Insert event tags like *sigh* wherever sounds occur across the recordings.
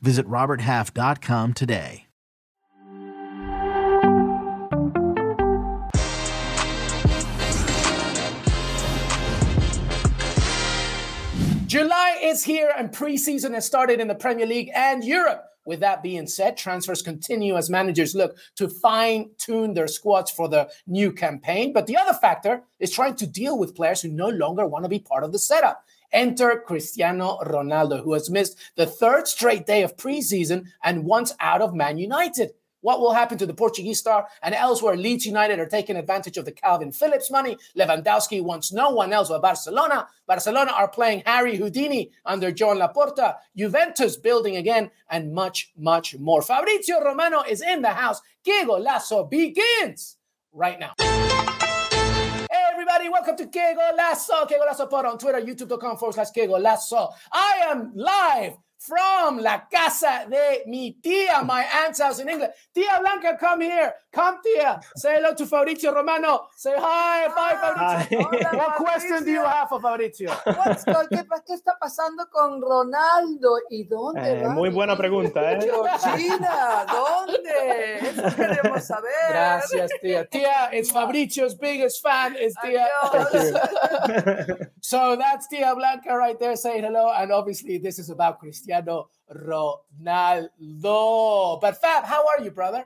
Visit RobertHalf.com today. July is here and preseason has started in the Premier League and Europe. With that being said, transfers continue as managers look to fine tune their squads for the new campaign. But the other factor is trying to deal with players who no longer want to be part of the setup. Enter Cristiano Ronaldo, who has missed the third straight day of preseason and once out of Man United. What will happen to the Portuguese star? And elsewhere, Leeds United are taking advantage of the Kalvin Phillips money. Lewandowski wants no one else but Barcelona. Barcelona are playing Harry Houdini under Joan Laporta. Juventus building again, and much, much more. Fabrizio Romano is in the house. Que Golazo begins right now. Everybody, welcome to Que Golazo. Que Golazo Pod on Twitter, youtube.com forward slash Que Golazo. I am live from La Casa de mi tía, my aunt's house in England. Tia Blanca, come here. Come, tia. Say hello to Fabrizio Romano. Say hi. Bye, Fabrizio. Hola, What question do you have for Fabrizio? What's going- ¿Qué, qué está pasando con Ronaldo? ¿Y dónde Eh, va? muy buena pregunta, ¿eh? Georgina, ¿dónde? Eso queremos saber. Gracias, tia. Tia, it's Fabrizio's biggest fan. Is. Adiós. *laughs* so that's Tia Blanca right there saying hello. And obviously, this is about Cristiano Ronaldo. But Fab, how are you, brother?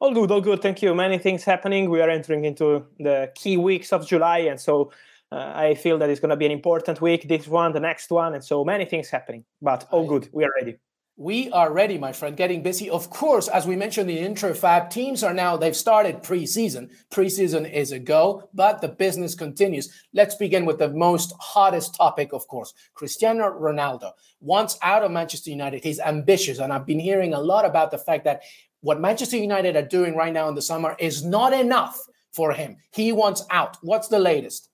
all good, all good. Thank you. Many things happening. We are entering into the key weeks of July, and so uh, I feel that it's going to be an important week. This one, the next one, and so many things happening. But all good. We are ready. We are ready, my friend, getting busy. Of course, as we mentioned in the intro, Fab, teams are now, they've started preseason. Preseason is a go, but the business continues. Let's begin with the most hottest topic, of course. Cristiano Ronaldo. Once out of Manchester United, he's ambitious. And I've been hearing a lot about the fact that what Manchester United are doing right now in the summer is not enough for him. He wants out. What's the latest?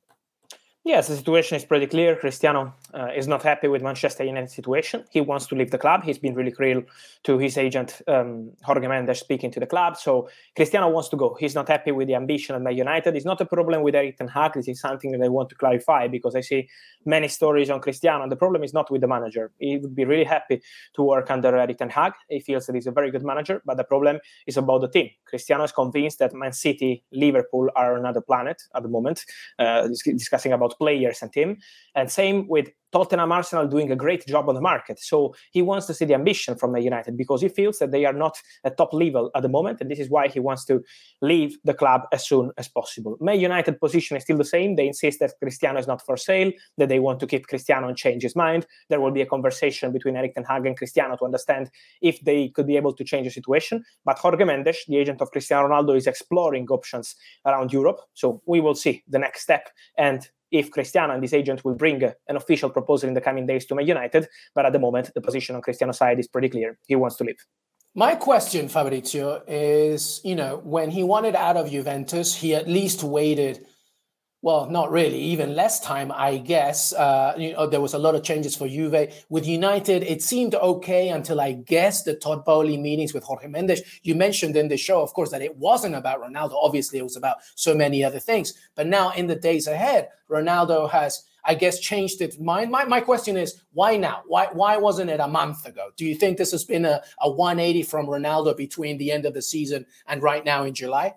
Yes, the situation is pretty clear. Cristiano uh, is not happy with Manchester United situation. He wants to leave the club. He's been really clear to his agent um, Jorge Mendes speaking to the club. So Cristiano wants to go. He's not happy with the ambition at Man United. It's not a problem with Erik Ten Hag. This is something that I want to clarify because I see many stories on Cristiano. The problem is not with the manager. He would be really happy to work under Erik Ten Hag. He feels that he's a very good manager. But the problem is about the team. Cristiano is convinced that Man City, Liverpool are another planet at the moment, uh, discussing about players and team. And same with Tottenham Arsenal doing a great job on the market. So he wants to see the ambition from Man United because he feels that they are not at top level at the moment. And this is why he wants to leave the club as soon as possible. Man United position is still the same. They insist that Cristiano is not for sale, that they want to keep Cristiano and change his mind. There will be a conversation between Erik Ten Hag and Cristiano to understand if they could be able to change the situation. But Jorge Mendes, the agent of Cristiano Ronaldo, is exploring options around Europe. So we will see the next step and if Cristiano and his agent will bring an official proposal in the coming days to Man United. But at the moment, the position on Cristiano's side is pretty clear. He wants to leave. My question, Fabrizio, is you know, when he wanted out of Juventus, he at least waited, well, not really, even less time, I guess. Uh, you know, there was a lot of changes for Juve. With United, it seemed okay until I guess the Todd Boehly meetings with Jorge Mendes. You mentioned in the show, of course, that it wasn't about Ronaldo. Obviously, it was about so many other things. But now, in the days ahead, Ronaldo has. I guess changed its mind. My, my question is why now? Why why wasn't it a month ago? Do you think this has been a, a 180 from Ronaldo between the end of the season and right now in July?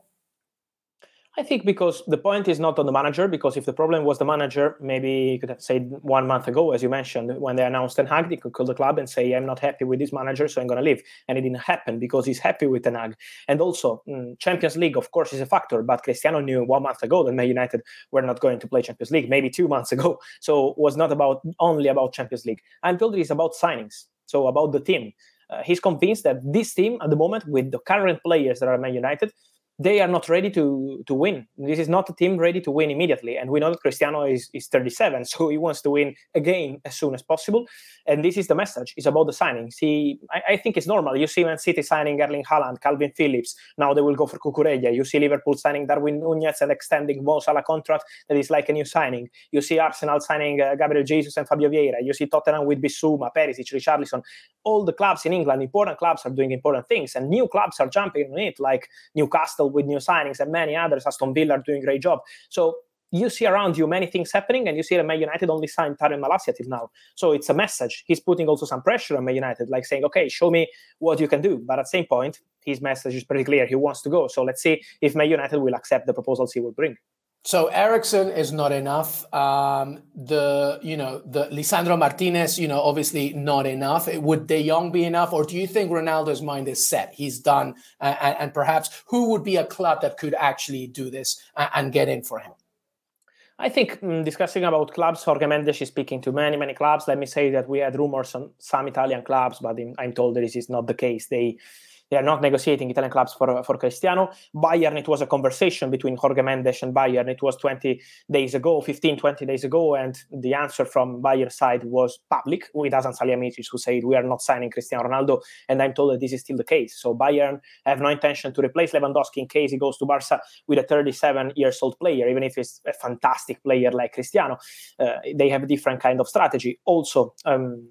I think because the point is not on the manager, because if the problem was the manager, maybe you could have said one month ago, as you mentioned, when they announced Ten Hag, they could call the club and say, I'm not happy with this manager, so I'm going to leave. And it didn't happen because he's happy with Ten Hag. And also, mm, Champions League, of course, is a factor, but Cristiano knew one month ago that Man United were not going to play Champions League, maybe two *laughs* months ago. So it was not about only about Champions League. I'm told it is about signings, so about the team. Uh, he's convinced that this team at the moment, with the current players that are Man United, they are not ready to to win. This is not a team ready to win immediately. And we know that Cristiano is, is 37, *laughs* so he wants to win again as soon as possible. And this is the message. It's about the signings. He, I, I think it's normal. You see Man City signing Erling Haaland, Kalvin Phillips. Now they will go for Cucurella. You see Liverpool signing Darwin Nunez and extending Mo Salah contract. That is like a new signing. You see Arsenal signing uh, Gabriel Jesus and Fabio Vieira. You see Tottenham with Bissouma, Perisic, Richarlison. All the clubs in England, important clubs, are doing important things, and new clubs are jumping on it, like Newcastle with new signings and many others. Aston Villa are doing a great job. So you see around you many things happening, and you see that Man United only signed Tyrell Malacia till now. So it's a message. He's putting also some pressure on Man United, like saying, okay, show me what you can do. But at the same point, his message is pretty clear. He wants to go. So let's see if Man United will accept the proposals he will bring. So Eriksen is not enough. Um, the you know the Lisandro Martinez, you know, obviously not enough. Would De Jong be enough, or do you think Ronaldo's mind is set? He's done, uh, and, and, perhaps who would be a club that could actually do this and, and get in for him? I think um, discussing about clubs, Jorge Mendes is speaking to many, many clubs. Let me say that we had rumors on some Italian clubs, but I'm told that this is not the case. They they are not negotiating Italian clubs for, for Cristiano. Bayern, it was a conversation between Jorge Mendes and Bayern. It was 20 days ago, 15, 20 days ago. And the answer from Bayern side was public with Hasan Salihamidzic, who said, we are not signing Cristiano Ronaldo. And I'm told that this is still the case. So Bayern have no intention to replace Lewandowski in case he goes to Barca with a 37 years old player, even if it's a fantastic player like Cristiano. Uh, they have a different kind of strategy. Also, um,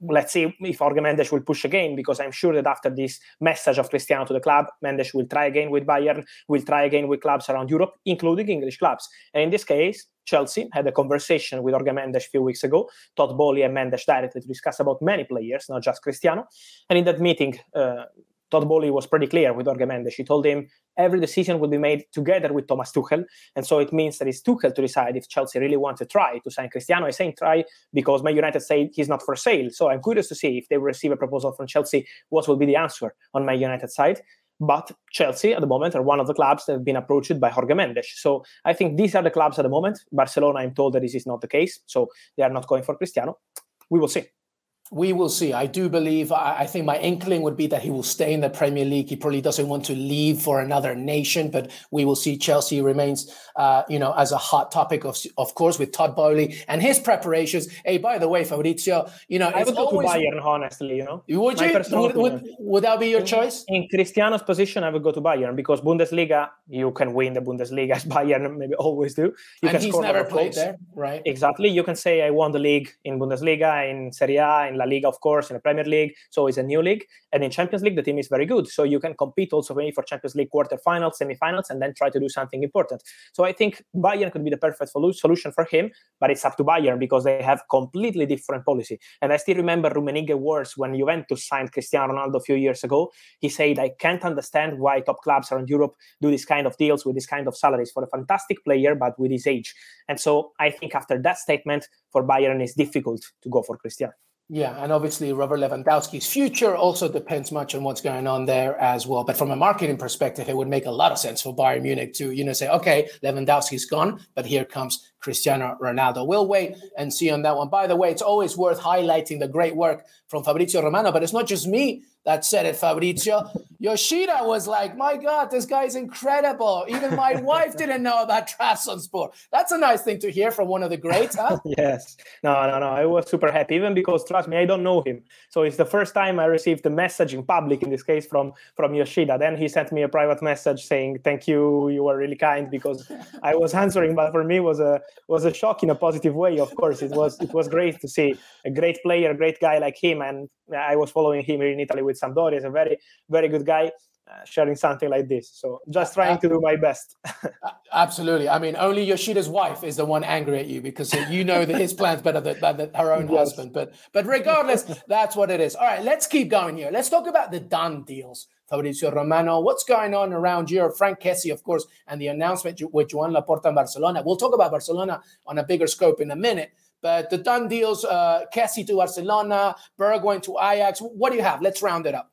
let's see if Jorge Mendes will push again, because I'm sure that after this message of Cristiano to the club, Mendes will try again with Bayern, will try again with clubs around Europe, including English clubs. And in this case, Chelsea had a conversation with Jorge Mendes a few weeks ago, Todd Boehly and Mendes directly to discuss about many players, not just Cristiano. And in that meeting, uh, Todd Boehly was pretty clear with Jorge Mendes. She told him every decision will be made together with Thomas Tuchel. And so it means that it's Tuchel to decide if Chelsea really want to try to sign Cristiano. I say try because Man United say he's not for sale. So I'm curious to see if they receive a proposal from Chelsea, what will be the answer on Man United side. But Chelsea at the moment are one of the clubs that have been approached by Jorge Mendes. So I think these are the clubs at the moment. Barcelona, I'm told that this is not the case. So they are not going for Cristiano. We will see we will see. I do believe, I, I, think my inkling would be that he will stay in the Premier League. He probably doesn't want to leave for another nation, but we will see. Chelsea remains, uh, you know, as a hot topic, of, of course, with Todd Boehly and his preparations. Hey, by the way, Fabrizio, you know, I would go always... to Bayern, honestly, you know. Would you? Would, would, would, that be your choice? In Cristiano's position, I would go to Bayern because Bundesliga, you can win the Bundesliga as Bayern maybe always do. You and can he's never played goals. there, right? Exactly. You can say, I won the league in Bundesliga, in Serie A, in La Liga, of course, in the Premier League. So it's a new league. And in Champions League, the team is very good. So you can compete also maybe for Champions League quarterfinals, semifinals, and then try to do something important. So I think Bayern could be the perfect solution for him, but it's up to Bayern because they have completely different policy. And I still remember Rummenigge words when Juventus signed Cristiano Ronaldo a few years ago. He said, I can't understand why top clubs around Europe do this kind of deals with this kind of salaries for a fantastic player, but with his age. And so I think after that statement, for Bayern, it's difficult to go for Cristiano. Yeah, and obviously Robert Lewandowski's future also depends much on what's going on there as well. But from a marketing perspective, it would make a lot of sense for Bayern Munich to, you know, say, okay, Lewandowski's gone, but here comes Cristiano Ronaldo. We'll wait and see on that one. By the way, it's always worth highlighting the great work from Fabrizio Romano, but it's not just me that said it, Fabrizio. Yoshida was like, my God, this guy's incredible. Even my *laughs* wife didn't know about Trabzonspor. That's a nice thing to hear from one of the greats, huh? *laughs* yes. No, no, no. I was super happy, even because, trust me, I don't know him. So it's the first time I received a message in public, in this case, from, from Yoshida. Then he sent me a private message saying, thank you, you were really kind, because I was *laughs* answering, but for me was a was a shock in a positive way, of course. It was it was great to see a great player, a great guy like him. And I was following him here in Italy with Sampdoria. He's a very, very good guy. Uh, sharing something like this. So just trying to do my best. *laughs* Absolutely. I mean, only Yoshida's wife is the one angry at you because you know that his plans better than, than her own yes. husband. But but regardless, that's what it is. All right, let's keep going here. Let's talk about the done deals. Fabrizio Romano, what's going on around Europe? Frank Kessie, of course, and the announcement with Juan Laporta in Barcelona. We'll talk about Barcelona on a bigger scope in a minute. But the done deals, uh, Kessie to Barcelona, Bergwijn to Ajax. What do you have? Let's round it up.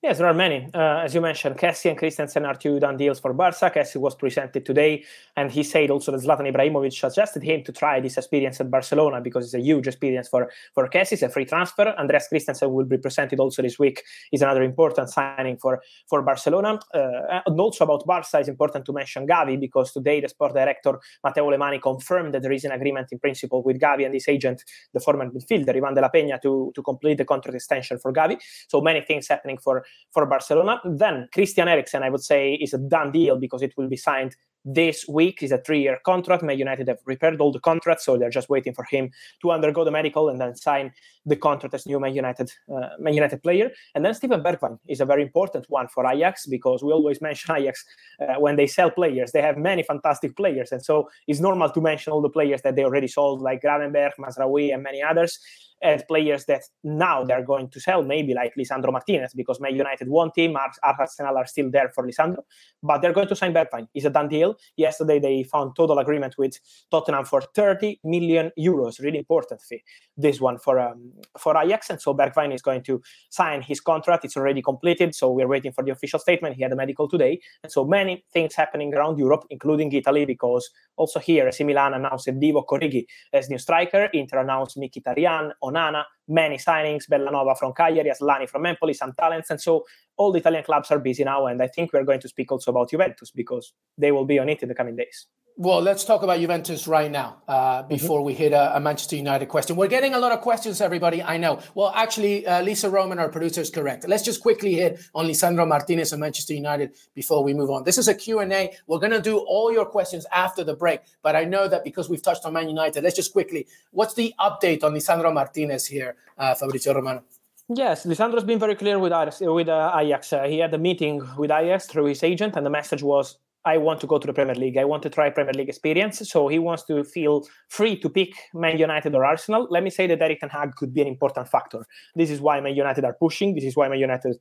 Yes, there are many. Uh, as you mentioned, Kessie and Christensen are two done deals for Barca. Kessie was presented today, and he said also that Zlatan Ibrahimovic suggested him to try this experience at Barcelona because it's a huge experience for, for Kessie. It's a free transfer. Andreas Christensen will be presented also this week. Is another important signing for, for Barcelona. Uh, and also about Barca, it's important to mention Gavi because today the sport director Mateu Alemany confirmed that there is an agreement in principle with Gavi and his agent, the former midfielder Ivan de la Peña, to, to complete the contract extension for Gavi. So many things happening for for Barcelona. Then Christian Eriksen, I would say, is a done deal because it will be signed this week. Is a three-year contract. Man United have repaired all the contracts, so they're just waiting for him to undergo the medical and then sign the contract as new Man United uh, Man United player. And then Steven Bergwijn is a very important one for Ajax because we always *laughs* mention Ajax uh, when they sell players. They have many fantastic players, and so it's normal to mention all the players that they already sold, like Gravenberch, Mazraoui, and many others as players that now they're going to sell, maybe like Lisandro Martinez, because Man United want him, Arsenal are still there for Lisandro, but they're going to sign Bergwijn. It's a done deal. Yesterday they found total agreement with Tottenham for 30 million euros, really important fee. This one for um, for Ajax, and so Bergwijn is going to sign his contract. It's already completed, so we're waiting for the official statement. He had a medical today, and so many things happening around Europe, including Italy, because also here, AC Milan announced Divock Origi as new striker. Inter announced Mkhitaryan, Onana, many signings, Bellanova from Cagliari, Asllani from Empoli, some talents. And so all the Italian clubs are busy now. And I think we're going to speak also about Juventus because they will be on it in the coming days. Well, let's talk about Juventus right now uh, mm-hmm. before mm-hmm. we hit a, a, Manchester United question. We're getting a lot of questions, everybody. I know. Well, actually, uh, Lisa Roman, our producer, is correct. Let's just quickly hit on Lisandro Martinez and Manchester United before we move on. This is a Q&A. We're going to do all your questions after the break, but I know that because we've touched on Man United, let's just quickly, what's the update on Lisandro Martinez here, uh, Fabrizio Romano? Yes, Lisandro's been very clear with, Ajax. With uh, Ajax. Uh, he had a meeting with Ajax through his agent, and the message was I want to go to the Premier League. I want to try Premier League experience. So he wants to feel free to pick Man United or Arsenal. Let me say that Erik Ten Hag could be an important factor. This is why Man United are pushing. This is why Man United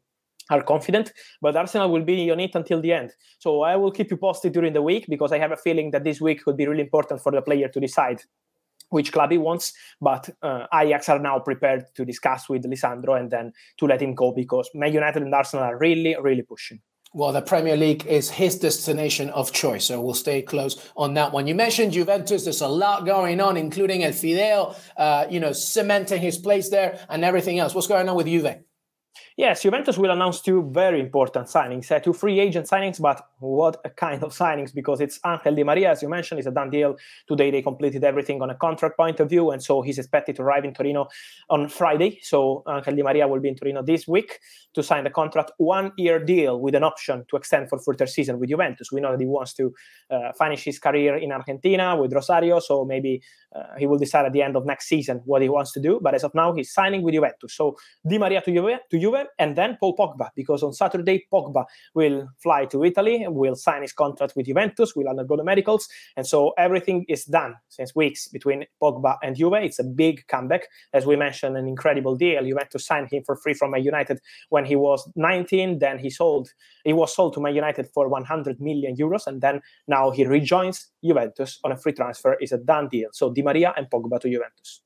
are confident, but Arsenal will be on it until the end. So I will keep you posted during the week because I have a feeling that this week could be really important for the player to decide which club he wants. But uh, Ajax are now prepared to discuss with Lisandro and then to let him go because Man United and Arsenal are really, really pushing. Well, the Premier League is his destination of choice, so we'll stay close on that one. You mentioned Juventus. There's a lot going on, including El Fideo, uh, you know, cementing his place there and everything else. What's going on with Juve? Yes, Juventus will announce two very important signings, uh, two free agent signings, but what a kind of signings because it's Angel Di Maria, as you mentioned, is a done deal. Today they completed everything on a contract point of view, and so he's expected to arrive in Torino on Friday. So Angel Di Maria will be in Torino this week to sign the contract, one year deal with an option to extend for further season with Juventus. We know that he wants to uh, finish his career in Argentina with Rosario, so maybe uh, he will decide at the end of next season what he wants to do. But as of now, he's signing with Juventus. So Di Maria to Juve, to Juve and then Paul Pogba, because on Saturday, Pogba will fly to Italy, will sign his contract with Juventus, will undergo the medicals. And so everything is done since weeks between Pogba and Juve. It's a big comeback. As we mentioned, an incredible deal. Juventus signed him for free from Man United when he was 19. Then he sold, he was sold to Man United for 100 million euros. And then now he rejoins Juventus on a free transfer. Is a done deal. So Di Maria and Pogba to Juventus.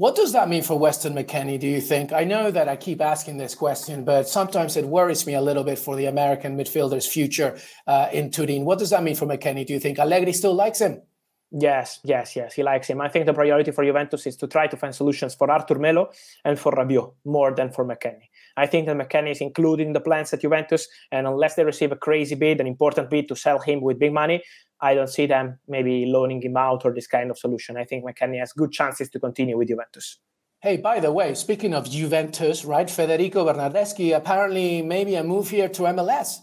What does that mean for Weston McKennie, do you think? I know that I keep asking this question, but sometimes it worries me a little bit for the American midfielder's future uh, in Turin. What does that mean for McKennie, do you think? Allegri still likes him? Yes, yes, yes. He likes him. I think the priority for Juventus is to try to find solutions for Arthur Melo and for Rabiot more than for McKennie. I think that McKennie is including the plans at Juventus, and unless they receive a crazy bid, an important bid to sell him with big money, I don't see them maybe loaning him out or this kind of solution. I think McKennie has good chances to continue with Juventus. Hey, by the way, speaking of Juventus, right? Federico Bernardeschi apparently maybe a move here to MLS.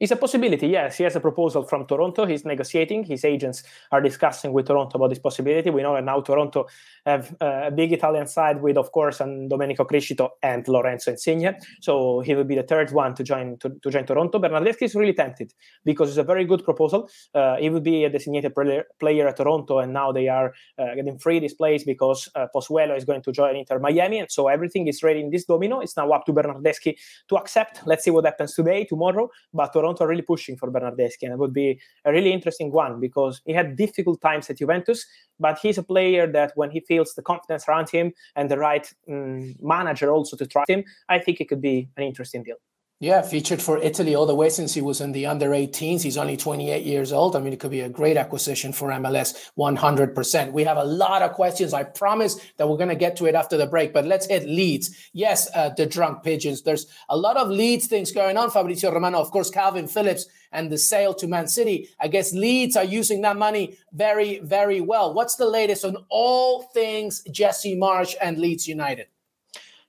It's a possibility, yes. He has a proposal from Toronto. He's negotiating. His agents are discussing with Toronto about this possibility. We know that now Toronto have uh, a big Italian side with, of course, and Domenico Criscito and Lorenzo Insigne. So he will be the third one to join to, to join Toronto. Bernardeschi is really tempted because it's a very good proposal. Uh, he will be a designated player, player at Toronto, and now they are uh, getting free this place because uh, Pozuelo is going to join Inter Miami, and so everything is ready in this domino. It's now up to Bernardeschi to accept. Let's see what happens today, tomorrow. But Toronto Toronto are really pushing for Bernardeschi, and it would be a really interesting one because he had difficult times at Juventus, but he's a player that when he feels the confidence around him and the right um, manager also to trust him, I think it could be an interesting deal. Yeah, featured for Italy all the way since he was in the under 18s. He's only 28 years old. I mean, it could be a great acquisition for MLS 100%. We have a lot of questions. I promise that we're going to get to it after the break, but let's hit Leeds. Yes, uh, the drunk pigeons. There's a lot of Leeds things going on, Fabrizio Romano. Of course, Kalvin Phillips and the sale to Man City. I guess Leeds are using that money very, very well. What's the latest on all things Jesse Marsch and Leeds United?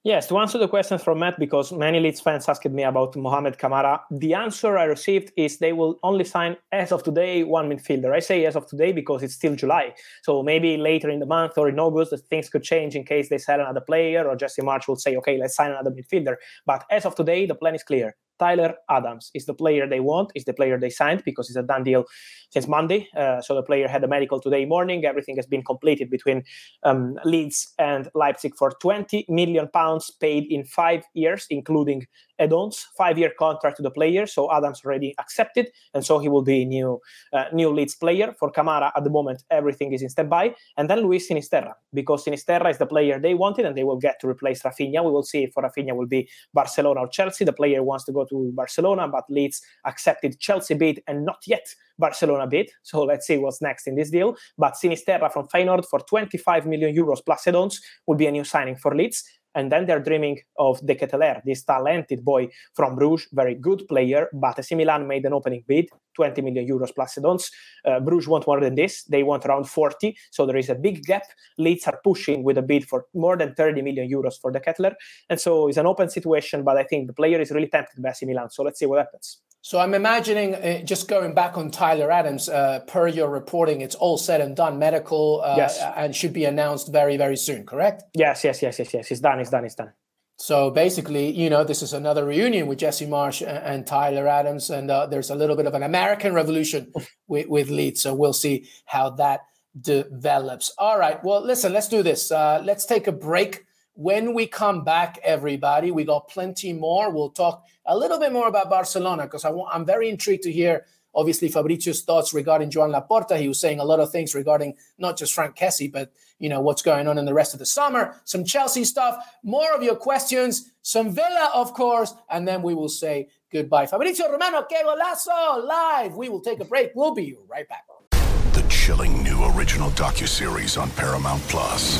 Yes, to answer the question from Matt, because many Leeds fans asked me about Mohamed Camara, the answer I received is they will only sign, as of today, one midfielder. I say as of today because it's still July. So maybe later in the month or in August, things could change in case they sell another player or Jesse Marsch will say, okay, let's sign another midfielder. But as of today, the plan is clear. Tyler Adams is the player they want, is the player they signed because it's a done deal since Monday. Uh, so the player had a medical today morning. Everything has been completed between um, Leeds and Leipzig for 20 million pounds paid in five years, including add-ons, five-year contract to the player. So Adams already accepted, and so he will be new uh, new Leeds player. For Kamara, at the moment, everything is in standby. And then Luis Sinisterra, because Sinisterra is the player they wanted, and they will get to replace Raphinha. We will see if for Raphinha will be Barcelona or Chelsea. The player wants to go to Barcelona, but Leeds accepted Chelsea bid and not yet Barcelona bid. So let's see what's next in this deal. But Sinisterra from Feyenoord for 25 million euros plus add-ons will be a new signing for Leeds. And then they're dreaming of De Ketelaere, this talented boy from Bruges, very good player. But AC Milan made an opening bid, 20 million euros plus add-ons. Uh, Bruges want more than this; they want around 40. So there is a big gap. Leeds are pushing with a bid for more than 30 million euros for De Ketelaere, and so it's an open situation. But I think the player is really tempted by AC Milan. So let's see what happens. So I'm imagining uh, just going back on Tyler Adams, uh, per your reporting, it's all said and done, medical, uh, yes. and should be announced very, very soon. Correct? Yes, yes, yes, yes, yes. It's done. It's done. It's done. So basically, you know, this is another reunion with Jesse Marsch and, and Tyler Adams, and uh, there's a little bit of an American revolution *laughs* with, with Leeds. So we'll see how that develops. All right. Well, listen, let's do this. Uh, let's take a break. When we come back, everybody, we got plenty more. We'll talk a little bit more about Barcelona because I'm very intrigued to hear, obviously, Fabrizio's thoughts regarding Joan Laporta. He was saying a lot of things regarding not just Frank Kessie, but you know what's going on in the rest of the summer. Some Chelsea stuff, more of your questions, some Villa, of course, and then we will say goodbye. Fabrizio Romano, que golazo, live. We will take a break. We'll be right back. The chilling new original docu series on Paramount Plus.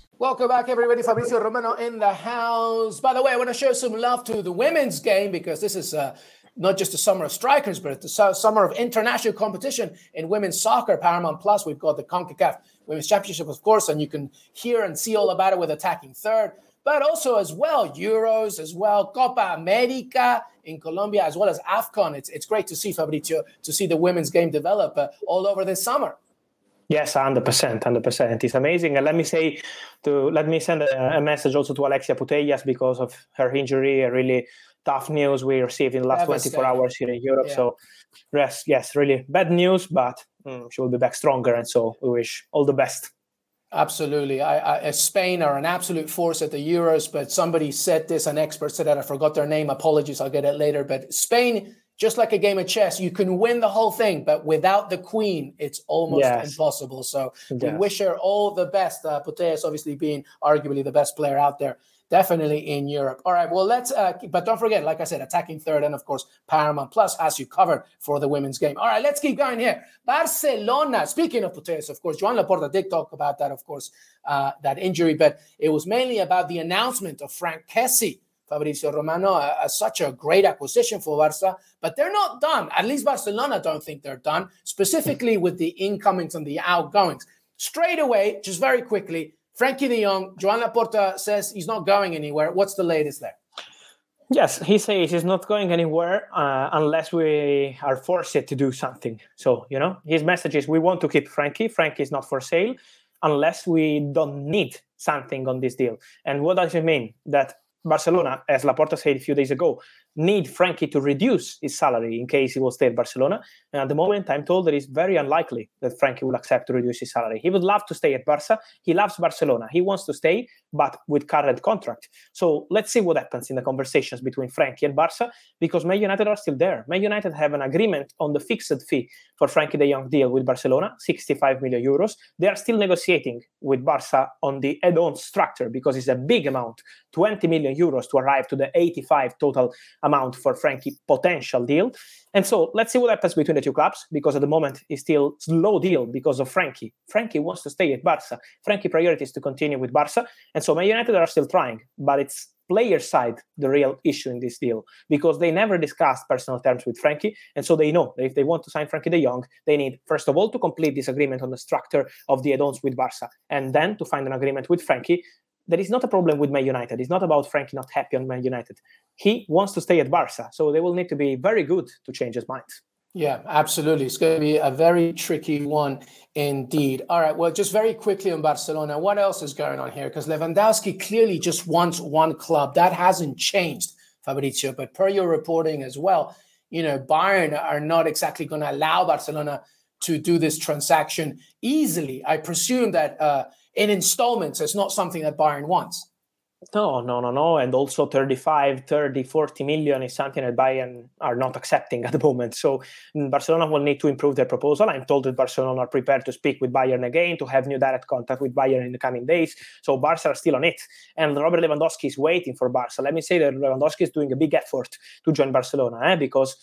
Welcome back, everybody. Fabrizio Romano in the house. By the way, I want to show some love to the women's game because this is uh, not just the summer of strikers, but it's the summer of international competition in women's soccer. Paramount Plus, we've got the CONCACAF Women's Championship, of course, and you can hear and see all about it with Attacking Third, but also as well Euros, as well Copa America in Colombia, as well as AFCON. It's, it's great to see, Fabrizio, to see the women's game develop uh, all over this summer. Yes, hundred percent, hundred percent. It's amazing. And let me say, to let me send a, a, message also to Alexia Putellas because of her injury. A really tough news we received in the last twenty four hours here in Europe. Yeah. So, yes, yes, really bad news, but mm, she will be back stronger, and so we wish all the best. Absolutely. I, I, Spain are an absolute force at the Euros, but somebody said this, an expert said that I forgot their name. Apologies, I'll get it later. But Spain just like a game of chess, you can win the whole thing, but without the queen, it's almost yes. impossible. So yes. we wish her all the best. Uh, Putellas obviously being arguably the best player out there, definitely in Europe. All right, well, let's, uh, but don't forget, like I said, attacking third, and of course, Paramount Plus has you covered for the women's game. All right, let's keep going here. Barcelona, speaking of Putellas, of course, Joan Laporta did talk about that, of course, uh, that injury, but it was mainly about the announcement of Frank Kessie Fabrizio Romano as such a great acquisition for Barca, but they're not done. At least Barcelona don't think they're done, specifically with the incomings and the outgoings. Straight away, just very quickly, Frankie de Jong, Joan Laporta says he's not going anywhere. What's the latest there? Yes, he says he's not going anywhere uh, unless we are forced to do something. So, you know, his message is we want to keep Frankie. Frankie is not for sale unless we don't need something on this deal. And what does it mean? That Barcelona, as Laporta said a few days ago, need Frankie to reduce his salary in case he will stay at Barcelona. And at the moment, I'm told that it's very unlikely that Frankie will accept to reduce his salary. He would love to stay at Barca. He loves Barcelona. He wants to stay, but with current contract. So let's see what happens in the conversations between Frankie and Barca, because Man United are still there. Man United have an agreement on the fixed fee for Frankie de Jong deal with Barcelona, 65 million euros. They are still negotiating with Barca on the add-on structure because it's a big amount, 20 million euros to arrive to the 85 total amount for Frankie potential deal. And so let's see what happens between the two clubs because at the moment it's still slow deal because of Frankie. Frankie wants to stay at Barca. Frankie priority is to continue with Barca. And so Man United are still trying, but it's player side the real issue in this deal because they never discussed personal terms with Frankie. And so they know that if they want to sign Frankie de Jong, they need, first of all, to complete this agreement on the structure of the add-ons with Barca and then to find an agreement with Frankie there is not a problem with Man United. It's not about Frankie not happy on Man United. He wants to stay at Barca, so they will need to be very good to change his mind. Yeah, absolutely. It's going to be a very tricky one indeed. All right. Well, just very quickly on Barcelona, what else is going on here? Because Lewandowski clearly just wants one club. That hasn't changed, Fabrizio. But per your reporting as well, you know, Bayern are not exactly going to allow Barcelona to do this transaction easily. I presume that uh, in installments. It's not something that Bayern wants. No, no, no, no. And also 35, 30, 40 million is something that Bayern are not accepting *laughs* at the moment. So mm, Barcelona will need to improve their proposal. I'm told that Barcelona are prepared to speak with Bayern again, to have new direct contact with Bayern in the coming days. So Barca are still on it. And Robert Lewandowski is waiting for Barca. Let me say that Lewandowski is doing a big effort to join Barcelona eh? because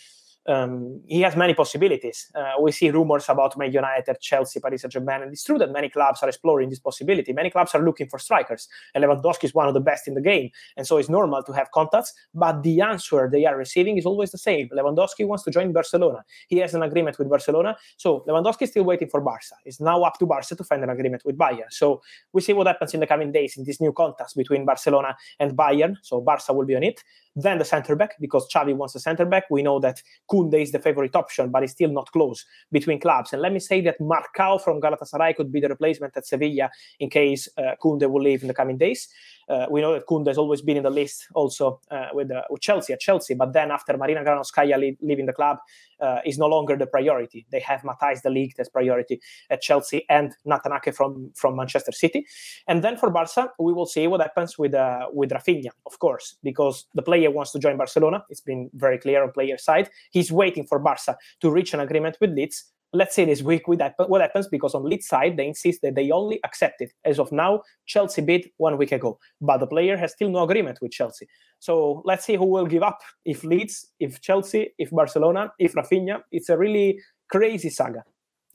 um, he has many possibilities. Uh, we see rumors about Man United, Chelsea, Paris Saint Germain, and it's true that many clubs are exploring this possibility. Many clubs are looking for strikers, and Lewandowski is one of the best in the game, and so it's normal to have contacts. But the answer they are receiving is always the same: Lewandowski wants to join Barcelona. He has an agreement with Barcelona, so Lewandowski is still waiting for Barca. It's now up to Barca to find an agreement with Bayern. So we see what happens in the coming days in these new contacts between Barcelona and Bayern. So Barca will be on it. Then the center back, because Xavi wants a center back. We know that Koundé is the favorite option, but it's still not close between clubs. And let me say that Marcao from Galatasaray could be the replacement at Sevilla in case uh, Koundé will leave in the coming days. Uh, we know that Koundé has always been in the list also uh, with, uh, with Chelsea at Chelsea, but then after Marina Granovskaya leaving the club, uh, is no longer the priority. They have Matthijs de Ligt as priority at Chelsea and Nathan Ake from, from Manchester City. And then for Barca, we will see what happens with uh, with Raphinha, of course, because the player wants to join Barcelona. It's been very clear on player side. He's waiting for Barca to reach an agreement with Leeds let's say this week with what happens because on Leeds side they insist that they only accept it. As of now chelsea bid one week ago but the player has still no agreement with chelsea. So let's see who will give up. If leeds if chelsea if barcelona if raphinha it's a really crazy saga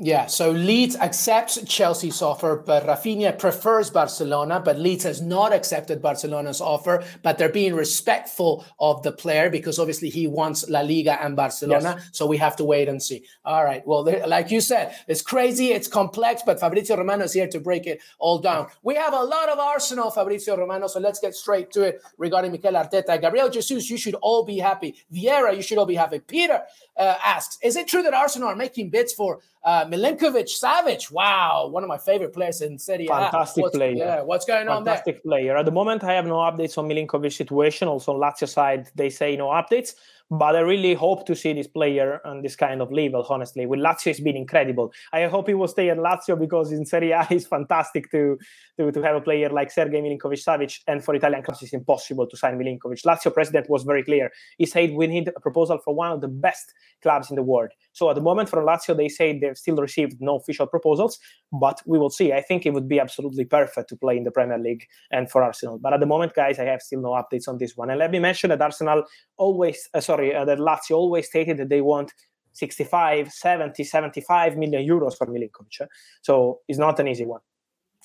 yeah, so Leeds accepts Chelsea's offer, but Raphinha prefers Barcelona. But Leeds has not accepted Barcelona's offer, but they're being respectful of the player because obviously he wants La Liga and Barcelona. Yes. So we have to wait and see. All right. Well, like you said, it's crazy, it's complex, but Fabrizio Romano is here to break it all down. We have a lot of Arsenal, Fabrizio Romano. So let's get straight to it regarding Mikel Arteta. Gabriel Jesus, you should all be happy. Vieira, you should all be happy. Peter uh, asks, is it true that Arsenal are making bids for uh, Milinkovic Savic. wow, one of my favorite players in Serie A. Fantastic what's, player. Yeah, what's going Fantastic on there? Fantastic player. At the moment, I have no updates on Milinkovic situation. Also, on Lazio side, they say no updates. But I really hope to see this player on this kind of level, honestly. With Lazio, it's been incredible. I hope he will stay at Lazio because in Serie A, *laughs* it's fantastic to, to, to have a player like Sergei Milinkovic Savic. And for Italian clubs, it's impossible to sign Milinkovic. Lazio president was very clear. He said we need a proposal for one of the best clubs in the world. So at the moment, for Lazio, they say they've still received no official proposals, but we will see. I think it would be absolutely perfect to play in the Premier League and for Arsenal. But at the moment, guys, I have still no updates on this one. And let me mention that Arsenal always, uh, sorry, uh, that Lazio always stated that they want 65, 70, 75 million euros for Milinkovic. So it's not an easy one.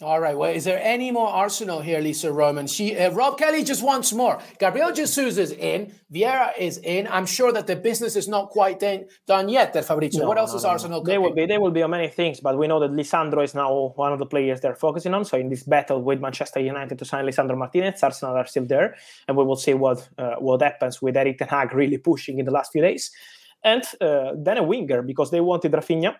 All right. Well, is there any more Arsenal here, Lisa Roman? She, uh, Rob Kelly just wants more. Gabriel Jesus is in. Vieira is in. I'm sure that the business is not quite done, done yet. That Fabrizio. No, what else no, is no. Arsenal? They will be. They will be on many things, but we know that Lisandro is now one of the players they're focusing on. So in this battle with Manchester United to sign Lisandro Martinez, Arsenal are still there, and we will see what uh, what happens with Erik Ten Hag really pushing in the last few days. And uh, then a winger because they wanted Raphinha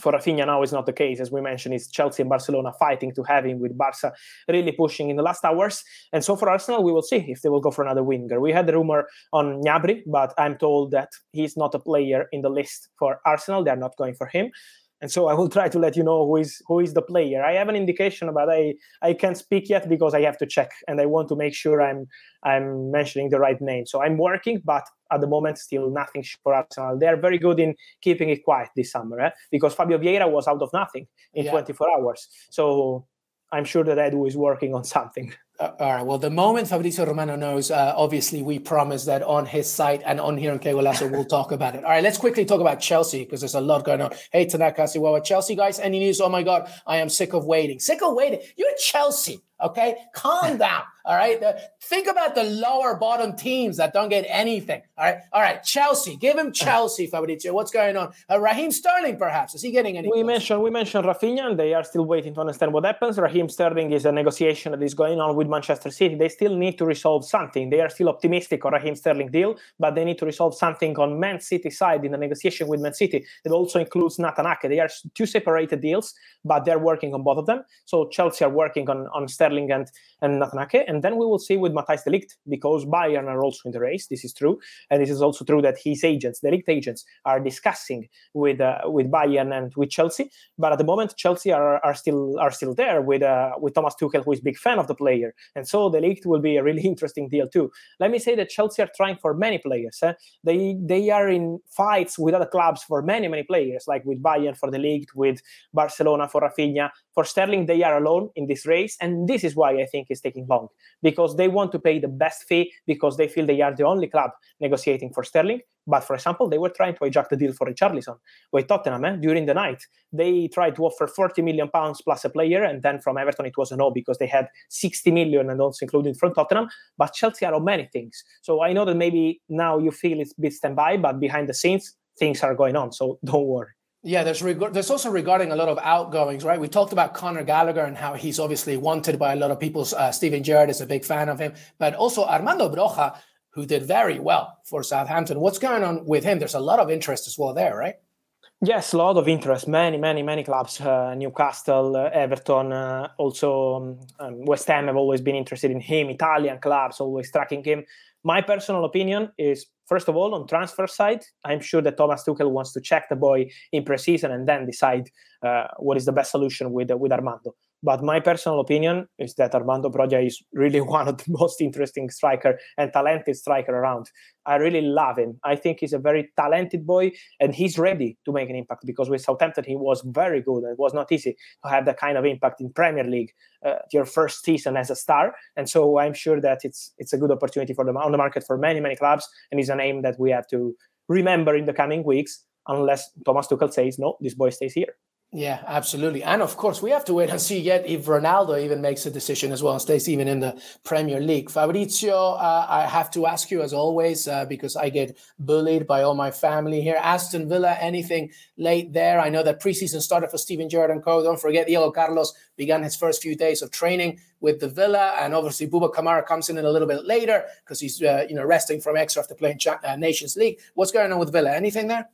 for Raphinha now is not the case. As we mentioned, it's Chelsea and Barcelona fighting to have him with Barca really pushing in the last hours. And so for Arsenal, we will see if they will go for another winger. We had the rumor on Gnabry, but I'm told that he's not a player in the list for Arsenal. They're not going for him and so I will try to let you know who is who is the player. I have an indication, but I I can't speak yet because I have to check, and I want to make sure I'm I'm mentioning the right name. So I'm working, but at the moment still nothing for Arsenal. They are very good in keeping it quiet this summer, eh? because Fabio Vieira was out of nothing in yeah. 24 hours. So I'm sure that Edu is working on something. Uh, all right. Well, the moment Fabrizio Romano knows, uh, obviously, we promise that on his site and on here in Que we'll talk about it. All right. Let's quickly talk about Chelsea because there's a lot going on. Hey, Tanaka Siwawa, Chelsea guys, any news? Oh my God, I am sick of waiting. Sick of waiting. You're Chelsea. Okay, calm down. All right, think about the lower bottom teams that don't get anything. All right, all right. Chelsea, give him *clears throat* Chelsea, Fabrizio. What's going on? Uh, Raheem Sterling, perhaps, is he getting any? We closer? mentioned we mentioned Raphinha, and they are still waiting to understand what happens. Raheem Sterling is a negotiation that is going on with Manchester City. They still need to resolve something. They are still optimistic on Raheem Sterling deal, but they need to resolve something on Man City side in the negotiation with Man City. It also includes Nathan Ake. They are two separated deals, but they're working on both of them. So Chelsea are working on on Sterling and, and Nathan Ake. And then we will see with Matthijs de Ligt, because Bayern are also in the race. This is true. And this is also true that his agents, de Ligt agents, are discussing with uh, with Bayern and with Chelsea. But at the moment, Chelsea are, are still are still there with uh, with Thomas Tuchel, who is a big fan of the player. And so de Ligt will be a really *laughs* interesting deal too. Let me say that Chelsea are trying for many players. Eh? They they are in fights with other clubs for many, many players, like with Bayern for de Ligt, with Barcelona for Raphinha. For Sterling, they are alone in this race. And this is why I think it's taking long because they want to pay the best fee because they feel they are the only club negotiating for Sterling. But for example, they were trying to hijack the deal for Richarlison with Tottenham eh? during the night. They tried to offer 40 million pounds plus a player, and then from Everton it was a no because they had 60 million and also including from Tottenham. But Chelsea are on many things. So I know that maybe now you feel it's a bit standby, but behind the scenes things are going on. So don't worry. Yeah, there's reg- there's also regarding a lot of outgoings, right? We talked about Conor Gallagher and how he's obviously wanted by a lot of people. Uh, Steven Gerrard is a big fan of him, but also Armando Broja, who did very well for Southampton. What's going on with him? There's a lot of interest as well there, right? Yes, a lot of interest. Many, many, many clubs. Uh, Newcastle, uh, Everton, uh, also um, um, West Ham have always been interested in him. Italian clubs always tracking him. My personal opinion is first of all on transfer side i'm sure that thomas tuchel wants to check the boy in preseason and then decide uh, what is the best solution with uh, with armando but my personal opinion is that Armando Broja is really *laughs* one of the most interesting striker and talented striker around. I really love him. I think he's a very talented boy and he's ready to make an impact because with Southampton he was very good. It was not easy to have that kind of impact in Premier League, uh, your first season as a star. And so I'm sure that it's it's a good opportunity for them on the market for many many clubs and he's a name that we have to remember in the coming weeks unless Thomas Tuchel says no, this boy stays here. Yeah, absolutely. And of course, we have to wait and see yet if Ronaldo even makes a decision as well and stays even in the Premier League. Fabrizio, uh, I have to ask you as always, uh, because I get bullied by all my family here. Aston Villa, anything late there? I know that preseason started for Steven Gerrard and co. Don't forget, Diego Carlos began his first few days of training with the Villa. And obviously, Bouba Kamara comes in a little bit later because he's uh, you know resting from extra after playing uh, Nations League. What's going on with Villa? Anything there?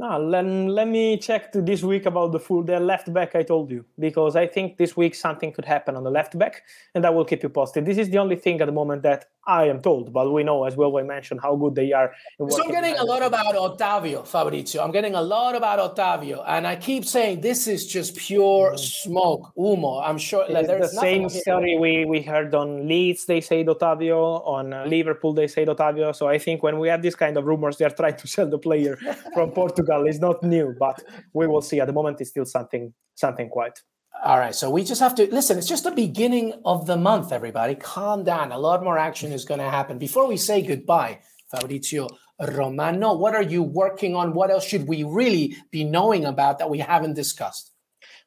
No, let, let me check this week about the full the left back I told you because I think this week something could happen on the left back and I will keep you posted. This is the only thing at the moment that I am told, but we know as well. We mentioned how good they are. So I'm getting a lot about Otavio, Fabrizio. I'm getting a lot about Otavio, and I keep saying this is just pure mm. smoke, humo. I'm sure like, there's the same story we, we heard on Leeds. They say Otavio on uh, Liverpool. They say Otavio. So I think when we have this kind of rumors, they are trying to *laughs* sell the player from *laughs* Portugal. It's not new, but we will see. At the moment, it's still something something quite. All right, so we just have to listen. It's just the beginning of the month, everybody. Calm down. A lot more action is going to happen. Before we say goodbye, Fabrizio Romano, what are you working on? What else should we really be knowing about that we haven't discussed?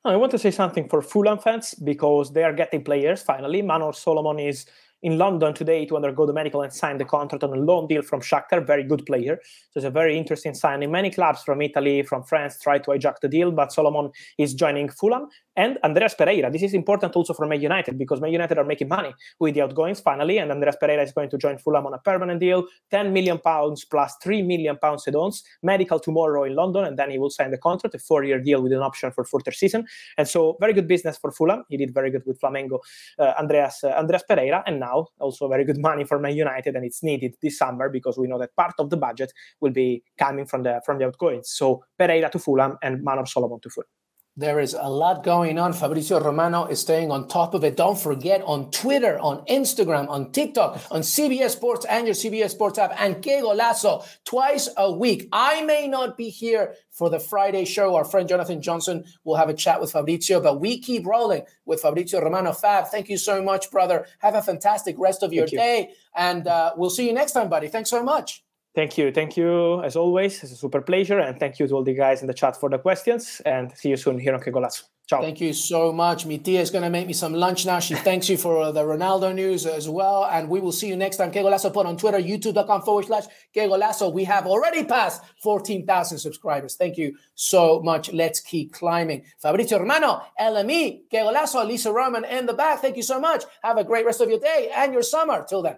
I want to say something for Fulham fans because they are getting players finally. Manor Solomon is in London today to undergo the medical and sign the contract on a loan deal from Shakhtar. Very good player. So it's a very interesting signing. Many clubs from Italy, from France try to hijack the deal, but Solomon is joining Fulham. And Andreas Pereira. This is important also for Man United because Man United are making money with the outgoings finally, and Andreas Pereira is going to join Fulham on a permanent deal, 10 million pounds plus 3 million pounds add-ons, medical tomorrow in London, and then he will sign the contract, a four-year deal with an option for further season. And so very good business for Fulham. He did very good with Flamengo, uh, Andreas uh, Andreas Pereira, and now also very good *laughs* money for Man United, and it's needed this summer because we know that part of the budget will be coming from the from the outgoings. So Pereira to Fulham and Manor Solomon to Fulham. There is a lot going on. Fabrizio Romano is staying on top of it. Don't forget on Twitter, on Instagram, on TikTok, on CBS Sports and your CBS Sports app, and Que Golazo twice a week. I may not be here for the Friday show. Our friend Jonathan Johnson will have a chat with Fabrizio, but we keep rolling with Fabrizio Romano. Fab, thank you so much, brother. Have a fantastic rest of your you. day. And uh, we'll see you next time, buddy. Thanks so much. Thank you. Thank you as always. It's a super pleasure. And thank you to all the guys in the chat for the questions. And see you soon here on Que Golazo. Ciao. Thank you so much. Mi tia is going to make me some lunch now. She thanks you for the Ronaldo news as well. And we will see you next time. Que Golazo Pod on Twitter, youtube.com forward slash Que Golazo. We have already passed 14,000 subscribers. Thank you so much. Let's keep climbing. Fabrizio Romano, LME, Que Golazo, Lisa Roman in the back. Thank you so much. Have a great rest of your day and your summer. Till then.